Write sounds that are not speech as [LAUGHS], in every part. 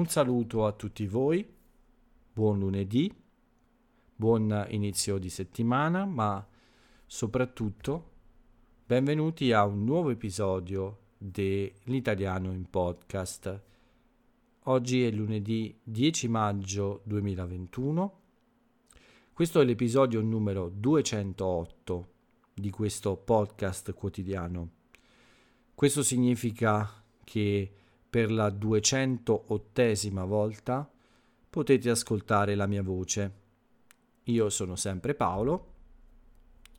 Un saluto a tutti voi, buon lunedì, buon inizio di settimana, ma soprattutto benvenuti a un nuovo episodio dell'Italiano in podcast. Oggi è lunedì 10 maggio 2021. Questo è l'episodio numero 208 di questo podcast quotidiano. Questo significa che per la 208esima volta potete ascoltare la mia voce. Io sono sempre Paolo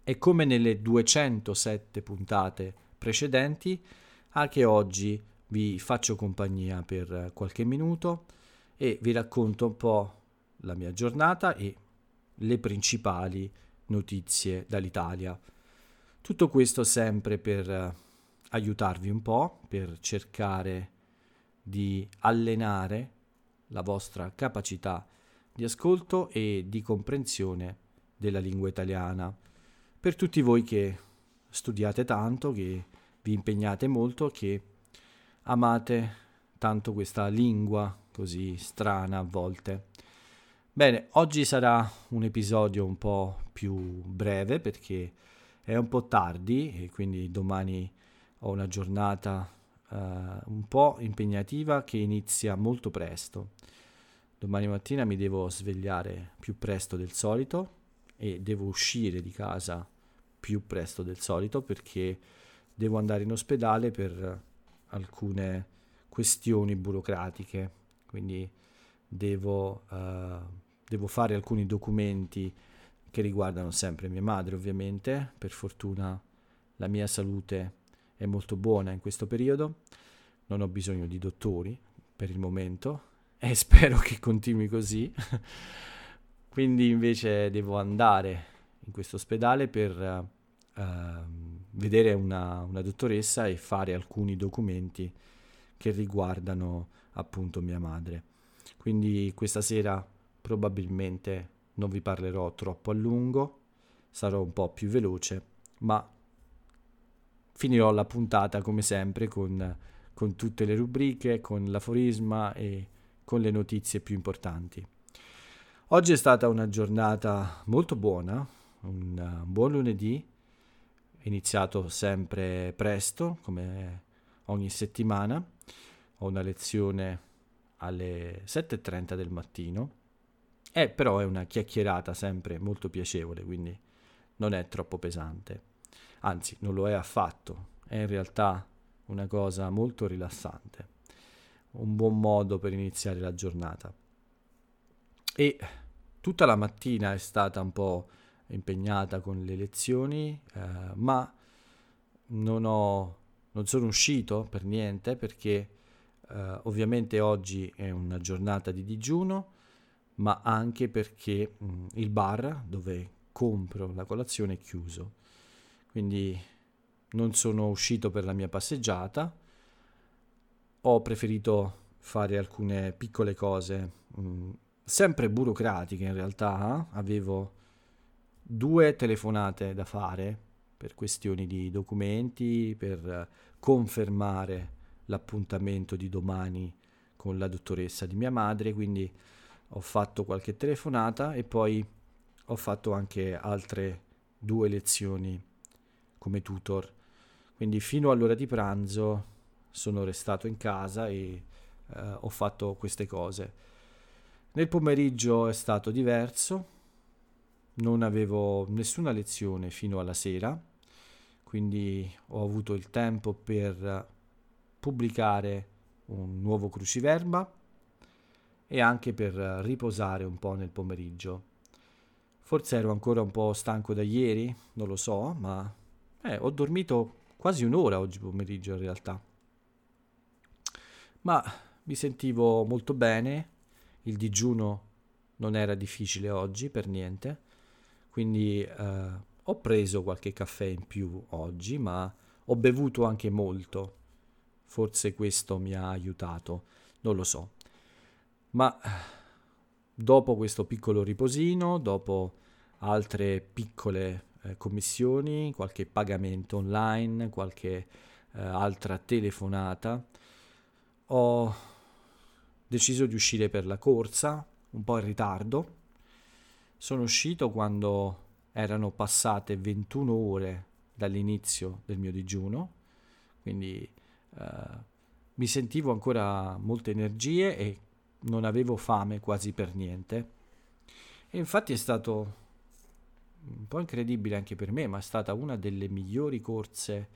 e come nelle 207 puntate precedenti, anche oggi vi faccio compagnia per qualche minuto e vi racconto un po' la mia giornata e le principali notizie dall'Italia. Tutto questo sempre per eh, aiutarvi un po', per cercare di allenare la vostra capacità di ascolto e di comprensione della lingua italiana. Per tutti voi che studiate tanto, che vi impegnate molto, che amate tanto questa lingua così strana a volte. Bene, oggi sarà un episodio un po' più breve perché è un po' tardi e quindi domani ho una giornata uh, un po' impegnativa che inizia molto presto. Domani mattina mi devo svegliare più presto del solito e devo uscire di casa più presto del solito perché devo andare in ospedale per alcune questioni burocratiche. Quindi devo, uh, devo fare alcuni documenti che riguardano sempre mia madre ovviamente, per fortuna la mia salute è molto buona in questo periodo, non ho bisogno di dottori per il momento e [LAUGHS] spero che continui così. Quindi invece devo andare in questo ospedale per uh, vedere una, una dottoressa e fare alcuni documenti che riguardano appunto mia madre. Quindi questa sera probabilmente non vi parlerò troppo a lungo, sarò un po' più veloce, ma finirò la puntata come sempre con, con tutte le rubriche, con l'aforisma e con le notizie più importanti. Oggi è stata una giornata molto buona, un buon lunedì, iniziato sempre presto, come ogni settimana. Ho una lezione alle 7.30 del mattino, e però è una chiacchierata sempre molto piacevole, quindi non è troppo pesante anzi non lo è affatto, è in realtà una cosa molto rilassante, un buon modo per iniziare la giornata. E tutta la mattina è stata un po' impegnata con le lezioni, eh, ma non, ho, non sono uscito per niente perché eh, ovviamente oggi è una giornata di digiuno, ma anche perché mh, il bar dove compro la colazione è chiuso quindi non sono uscito per la mia passeggiata, ho preferito fare alcune piccole cose, mh, mm, sempre burocratiche in realtà, avevo due telefonate da fare per questioni di documenti, per confermare l'appuntamento di domani con la dottoressa di mia madre, quindi ho fatto qualche telefonata e poi ho fatto anche altre due lezioni come tutor. Quindi fino all'ora di pranzo sono restato in casa e eh, ho fatto queste cose. Nel pomeriggio è stato diverso, non avevo nessuna lezione fino alla sera, quindi ho avuto il tempo per pubblicare un nuovo cruciverba e anche per riposare un po' nel pomeriggio. Forse ero ancora un po' stanco da ieri, non lo so, ma eh, ho dormito quasi un'ora oggi pomeriggio in realtà. Ma mi sentivo molto bene, il digiuno non era difficile oggi per niente, quindi eh, ho preso qualche caffè in più oggi, ma ho bevuto anche molto. Forse questo mi ha aiutato, non lo so. Ma dopo questo piccolo riposino, dopo altre piccole eh, commissioni, qualche pagamento online, qualche eh, altra telefonata. Ho deciso di uscire per la corsa, un po' in ritardo. Sono uscito quando erano passate 21 ore dall'inizio del mio digiuno, quindi eh, mi sentivo ancora molte energie e non avevo fame quasi per niente. E infatti è stato un po' incredibile anche per me, ma è stata una delle migliori corse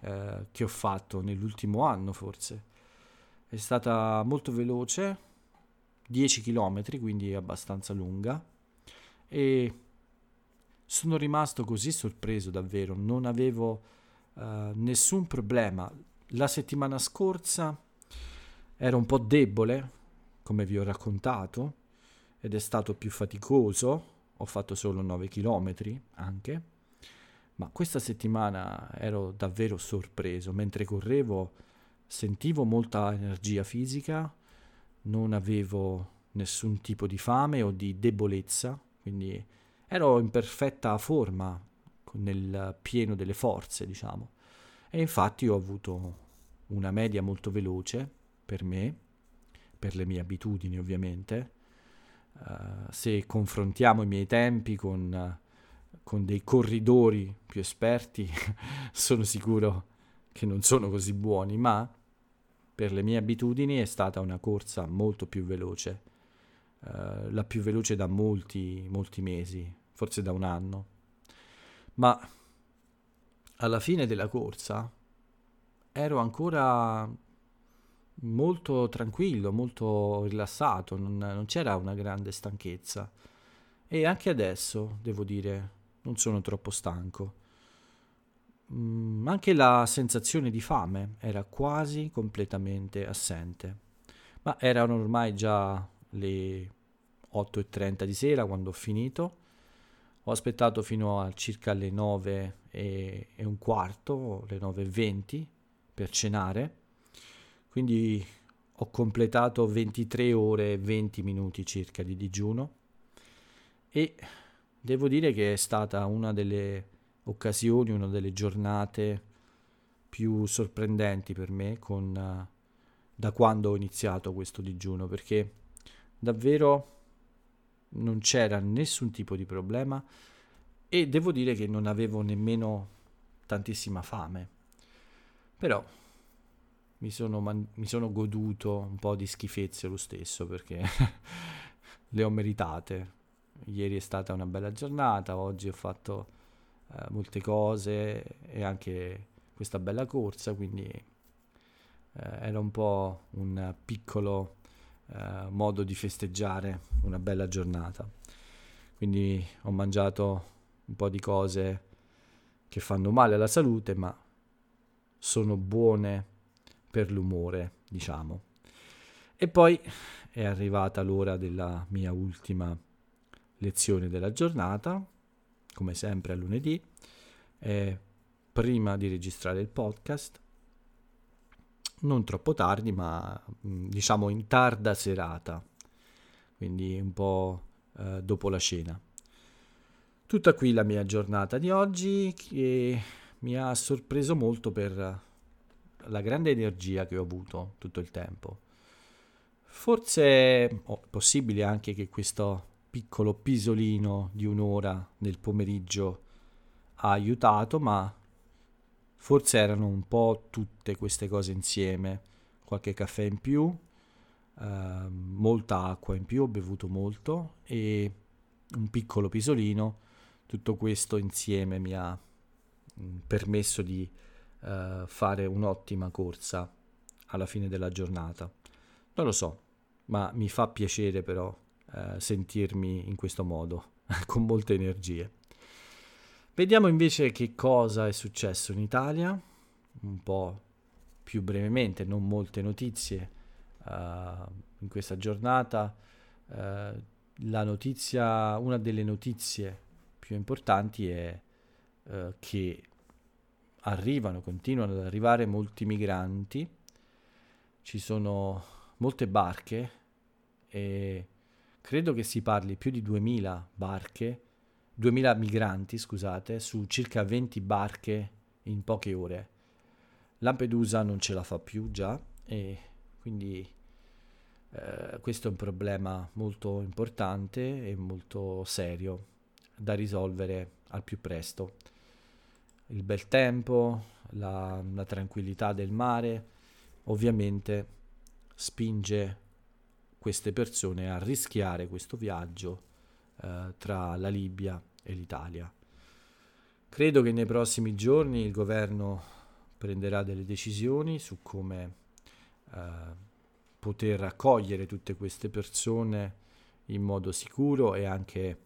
eh, che ho fatto nell'ultimo anno forse. È stata molto veloce, 10 km, quindi abbastanza lunga, e sono rimasto così sorpreso davvero, non avevo uh, nessun problema. La settimana scorsa ero un po' debole, come vi ho raccontato, ed è stato più faticoso, ho fatto solo 9 km anche, ma questa settimana ero davvero sorpreso, mentre correvo sentivo molta energia fisica, non avevo nessun tipo di fame o di debolezza, quindi ero in perfetta forma, nel pieno delle forze, diciamo. E infatti ho avuto una media molto veloce per me, per le mie abitudini ovviamente. Uh, se confrontiamo i miei tempi con, con dei corridori più esperti, [LAUGHS] sono sicuro che non sono così buoni, ma per le mie abitudini è stata una corsa molto più veloce, uh, la più veloce da molti, molti mesi, forse da un anno. Ma alla fine della corsa ero ancora molto tranquillo, molto rilassato, non, non c'era una grande stanchezza. E anche adesso, devo dire, non sono troppo stanco. Mm, anche la sensazione di fame era quasi completamente assente. Ma erano ormai già le 8.30 di sera quando ho finito. Ho aspettato fino a circa le 9 e, e un quarto, le 9.20 per cenare. Quindi ho completato 23 ore e 20 minuti circa di digiuno e devo dire che è stata una delle occasioni, una delle giornate più sorprendenti per me con, da quando ho iniziato questo digiuno perché davvero non c'era nessun tipo di problema e devo dire che non avevo nemmeno tantissima fame. Però mi sono, man- mi sono goduto un po' di schifezze lo stesso perché [LAUGHS] le ho meritate. Ieri è stata una bella giornata, oggi ho fatto eh, molte cose e anche questa bella corsa, quindi eh, era un po' un piccolo eh, modo di festeggiare una bella giornata. Quindi ho mangiato un po' di cose che fanno male alla salute, ma sono buone per l'umore, diciamo. E poi è arrivata l'ora della mia ultima lezione della giornata, come sempre a lunedì, e prima di registrare il podcast, non troppo tardi, ma mm, diciamo in tarda serata, quindi un po' eh, dopo la cena. Tutta qui la mia giornata di oggi che mi ha sorpreso molto per la grande energia che ho avuto tutto il tempo. Forse è oh, possibile anche che questo piccolo pisolino di un'ora nel pomeriggio ha aiutato, ma forse erano un po' tutte queste cose insieme. Qualche caffè in più, eh, molta acqua in più, ho bevuto molto e un piccolo pisolino. Tutto questo insieme mi ha mm, permesso di uh, fare un'ottima corsa alla fine della giornata. Non lo so, ma mi fa piacere però uh, sentirmi in questo modo, [LAUGHS] con molte energie. Vediamo invece che cosa è successo in Italia, un po' più brevemente, non molte notizie uh, in questa giornata. Uh, la notizia, una delle notizie più importanti è uh, che arrivano, continuano ad arrivare molti migranti, ci sono molte barche e credo che si parli più di 2000 barche, 2000 migranti, scusate, su circa 20 barche in poche ore. Lampedusa non ce la fa più già e quindi eh, questo è un problema molto importante e molto serio da risolvere al più presto. Il bel tempo, la, la tranquillità del mare, ovviamente spinge queste persone a rischiare questo viaggio eh, tra la Libia e l'Italia. Credo che nei prossimi giorni il governo prenderà delle decisioni su come eh, poter accogliere tutte queste persone in modo sicuro e anche,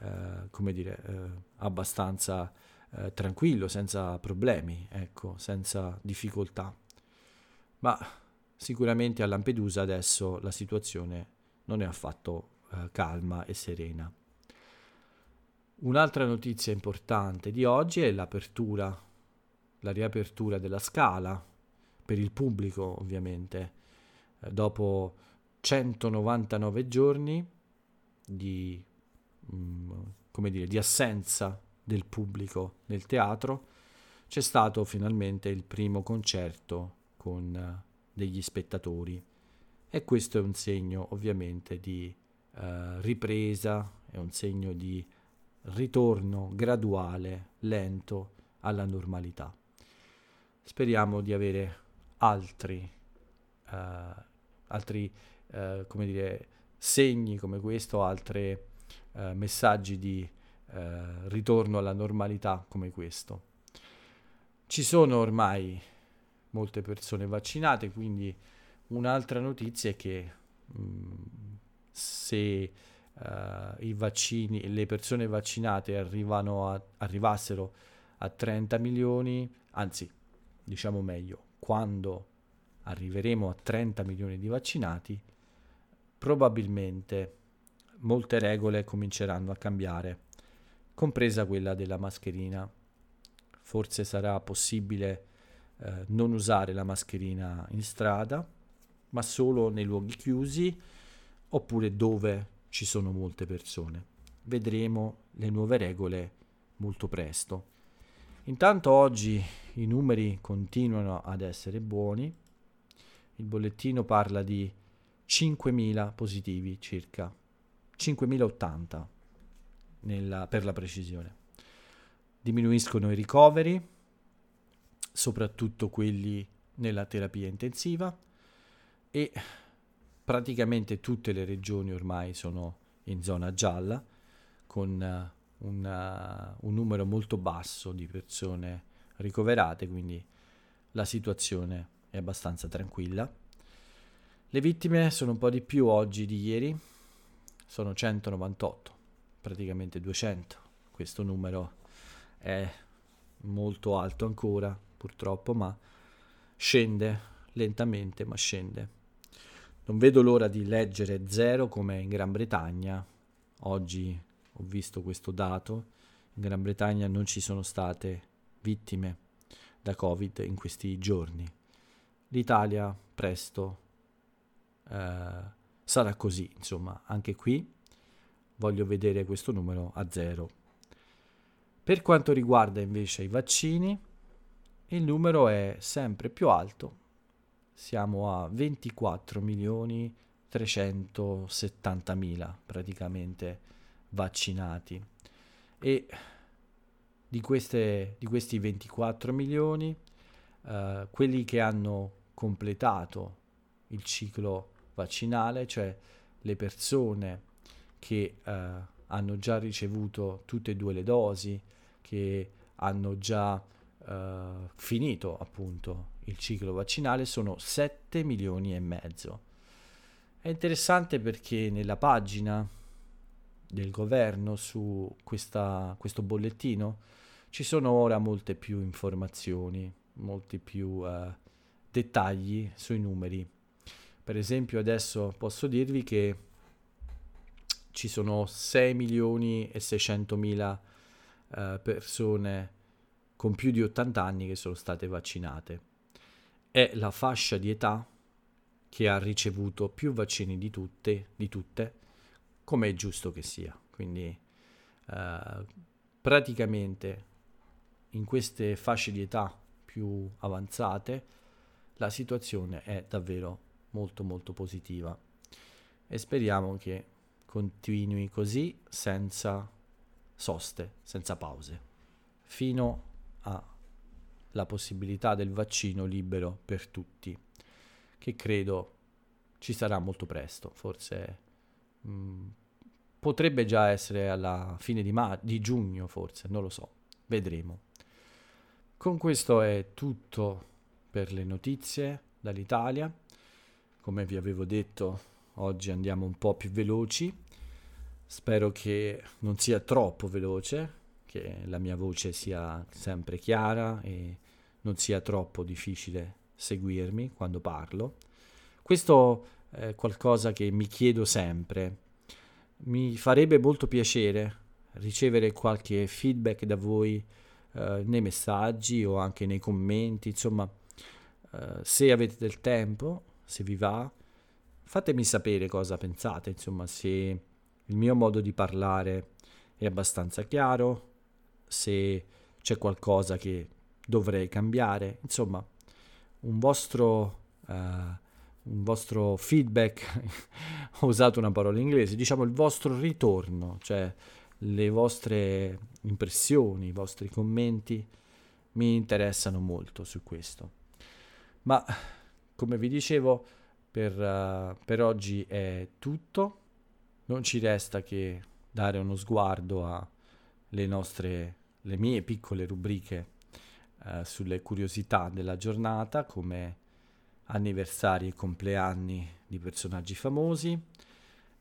eh, come dire, eh, abbastanza eh, tranquillo, senza problemi, ecco, senza difficoltà. Ma sicuramente a Lampedusa adesso la situazione non è affatto eh, calma e serena. Un'altra notizia importante di oggi è l'apertura, la riapertura della scala per il pubblico ovviamente eh, dopo 199 giorni di, mm, come dire, di assenza del pubblico nel teatro, c'è stato finalmente il primo concerto con uh, degli spettatori e questo è un segno ovviamente di uh, ripresa, è un segno di ritorno graduale, lento alla normalità. Speriamo di avere altri uh, altri uh, come dire, segni come questo, altri uh, messaggi di ritorno alla normalità come questo. Ci sono ormai molte persone vaccinate, quindi un'altra notizia è che mh, mm, se i vaccini, le persone vaccinate a, arrivassero a 30 milioni, anzi diciamo meglio, quando arriveremo a 30 milioni di vaccinati, probabilmente molte regole cominceranno a cambiare, compresa quella della mascherina. Forse sarà possibile eh, non usare la mascherina in strada, ma solo nei luoghi chiusi oppure dove ci sono molte persone. Vedremo le nuove regole molto presto. Intanto oggi i numeri continuano ad essere buoni, il bollettino parla di 5.000 positivi circa, 5.080 nella, per la precisione. Diminuiscono i ricoveri, soprattutto quelli nella terapia intensiva e praticamente tutte le regioni ormai sono in zona gialla con una, un numero molto basso di persone ricoverate, quindi la situazione è abbastanza tranquilla. Le vittime sono un po' di più oggi di ieri, sono 198, praticamente 200. Questo numero è molto alto ancora, purtroppo, ma scende lentamente, ma scende. Non vedo l'ora di leggere zero come in Gran Bretagna. Oggi ho visto questo dato. In Gran Bretagna non ci sono state vittime da Covid in questi giorni l'Italia presto eh, sarà così, insomma, anche qui voglio vedere questo numero a zero. Per quanto riguarda invece i vaccini, il numero è sempre più alto, siamo a 24 milioni 370 mila praticamente vaccinati e di, queste, di questi 24 milioni uh, quelli che hanno completato il ciclo vaccinale, cioè le persone che uh, hanno già ricevuto tutte e due le dosi, che hanno già uh, finito appunto il ciclo vaccinale, sono 7 milioni e mezzo. È interessante perché nella pagina del governo su questa, questo bollettino ci sono ora molte più informazioni, molti più uh, dettagli sui numeri. Per esempio adesso posso dirvi che ci sono 6 milioni e 600 mila uh, persone con più di 80 anni che sono state vaccinate. È la fascia di età che ha ricevuto più vaccini di tutte, di tutte come è giusto che sia. Quindi uh, praticamente in queste fasce di età più avanzate, la situazione è davvero molto molto positiva. e speriamo che continui così senza soste, senza pause, fino alla possibilità del vaccino libero per tutti, che credo ci sarà molto presto, forse mh, mm, potrebbe già essere alla fine di, ma- di giugno, forse, non lo so, vedremo. Con questo è tutto per le notizie dall'Italia. Come vi avevo detto, oggi andiamo un po' più veloci. Spero che non sia troppo veloce, che la mia voce sia sempre chiara e non sia troppo difficile seguirmi quando parlo. Questo è qualcosa che mi chiedo sempre. Mi farebbe molto piacere ricevere qualche feedback da voi eh, nei messaggi o anche nei commenti, insomma, eh, se avete del tempo, se vi va, fatemi sapere cosa pensate, insomma, se il mio modo di parlare è abbastanza chiaro, se c'è qualcosa che dovrei cambiare, insomma, un vostro, uh, un vostro feedback, [LAUGHS] ho usato una parola inglese, diciamo il vostro ritorno, cioè le vostre impressioni, i vostri commenti mi interessano molto su questo. Ma come vi dicevo, per, uh, per oggi è tutto. Non ci resta che dare uno sguardo alle nostre, le mie piccole rubriche uh, sulle curiosità della giornata, come anniversari e compleanni di personaggi famosi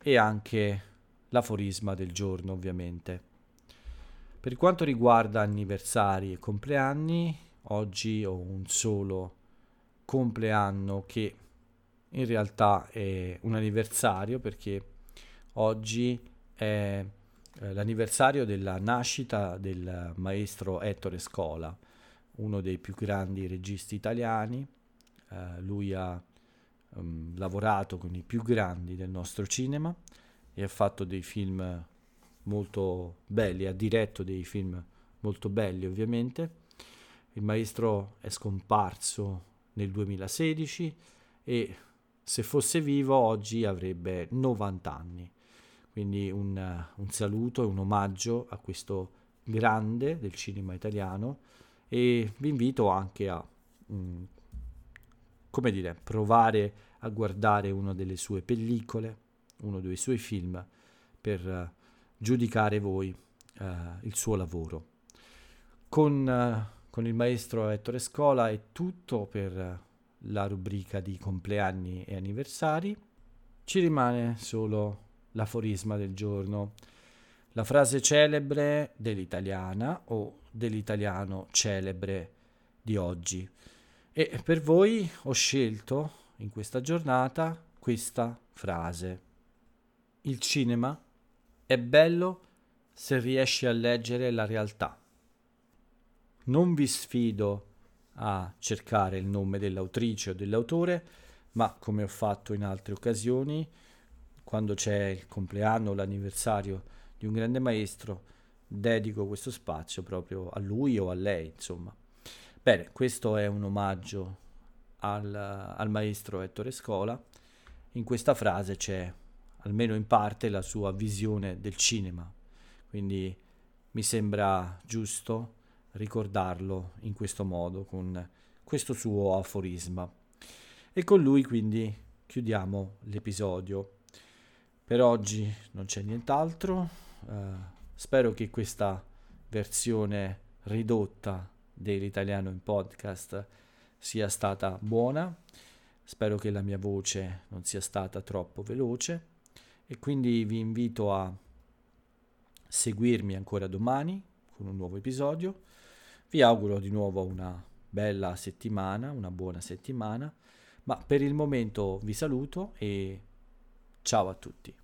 e anche l'aforisma del giorno, ovviamente. Per quanto riguarda anniversari e compleanni, oggi ho un solo compleanno che in realtà è un anniversario perché oggi è eh, l'anniversario della nascita del maestro Ettore Scola, uno dei più grandi registi italiani. Uh, lui ha um, lavorato con i più grandi del nostro cinema e ha fatto dei film molto belli, ha diretto dei film molto belli ovviamente. Il maestro è scomparso nel 2016 e se fosse vivo oggi avrebbe 90 anni. Quindi un, un saluto e un omaggio a questo grande del cinema italiano e vi invito anche a, mm, come dire, provare a guardare una delle sue pellicole, uno dei suoi film, per uh, giudicare voi uh, il suo lavoro. Con uh, con il maestro Ettore Scola è tutto per la rubrica di compleanni e anniversari. Ci rimane solo l'aforisma del giorno, la frase celebre dell'italiana o dell'italiano celebre di oggi. E per voi ho scelto in questa giornata questa frase. Il cinema è bello se riesci a leggere la realtà non vi sfido a cercare il nome dell'autrice o dell'autore, ma come ho fatto in altre occasioni, quando c'è il compleanno o l'anniversario di un grande maestro, dedico questo spazio proprio a lui o a lei, insomma. Bene, questo è un omaggio al, al maestro Ettore Scola. In questa frase c'è, almeno in parte, la sua visione del cinema, quindi mi sembra giusto ricordarlo in questo modo, con questo suo aforisma. E con lui quindi chiudiamo l'episodio. Per oggi non c'è nient'altro. Uh, spero che questa versione ridotta dell'italiano in podcast sia stata buona. Spero che la mia voce non sia stata troppo veloce e quindi vi invito a seguirmi ancora domani con un nuovo episodio vi auguro di nuovo una bella settimana, una buona settimana, ma per il momento vi saluto e ciao a tutti.